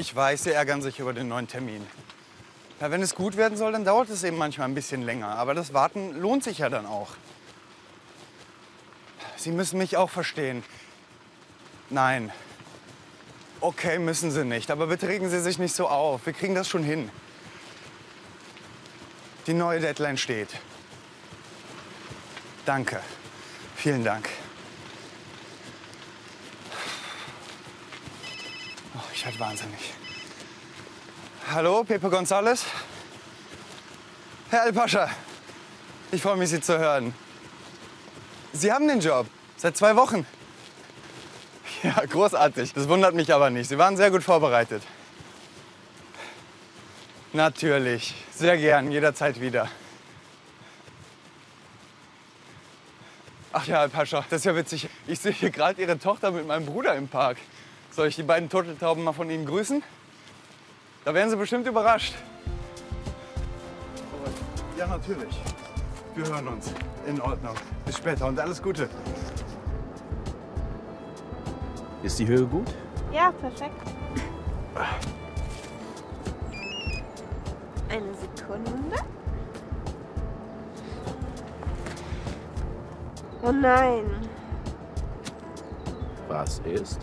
Ich weiß, Sie ärgern sich über den neuen Termin. Ja, wenn es gut werden soll, dann dauert es eben manchmal ein bisschen länger. Aber das Warten lohnt sich ja dann auch. Sie müssen mich auch verstehen. Nein. Okay, müssen Sie nicht. Aber bitte regen Sie sich nicht so auf. Wir kriegen das schon hin. Die neue Deadline steht. Danke. Vielen Dank. Oh, ich werde wahnsinnig. Hallo, Pepe González? Herr Al-Pascha, ich freue mich, Sie zu hören. Sie haben den Job. Seit zwei Wochen. Ja, großartig. Das wundert mich aber nicht. Sie waren sehr gut vorbereitet. Natürlich. Sehr gern. Jederzeit wieder. Ach ja, Herr Pascha, das ist ja witzig. Ich sehe hier gerade Ihre Tochter mit meinem Bruder im Park. Soll ich die beiden Turteltauben mal von Ihnen grüßen? Da wären Sie bestimmt überrascht. Ja, natürlich. Wir hören uns. In Ordnung. Bis später und alles Gute. Ist die Höhe gut? Ja, perfekt. Eine Sekunde. Oh nein. Was ist?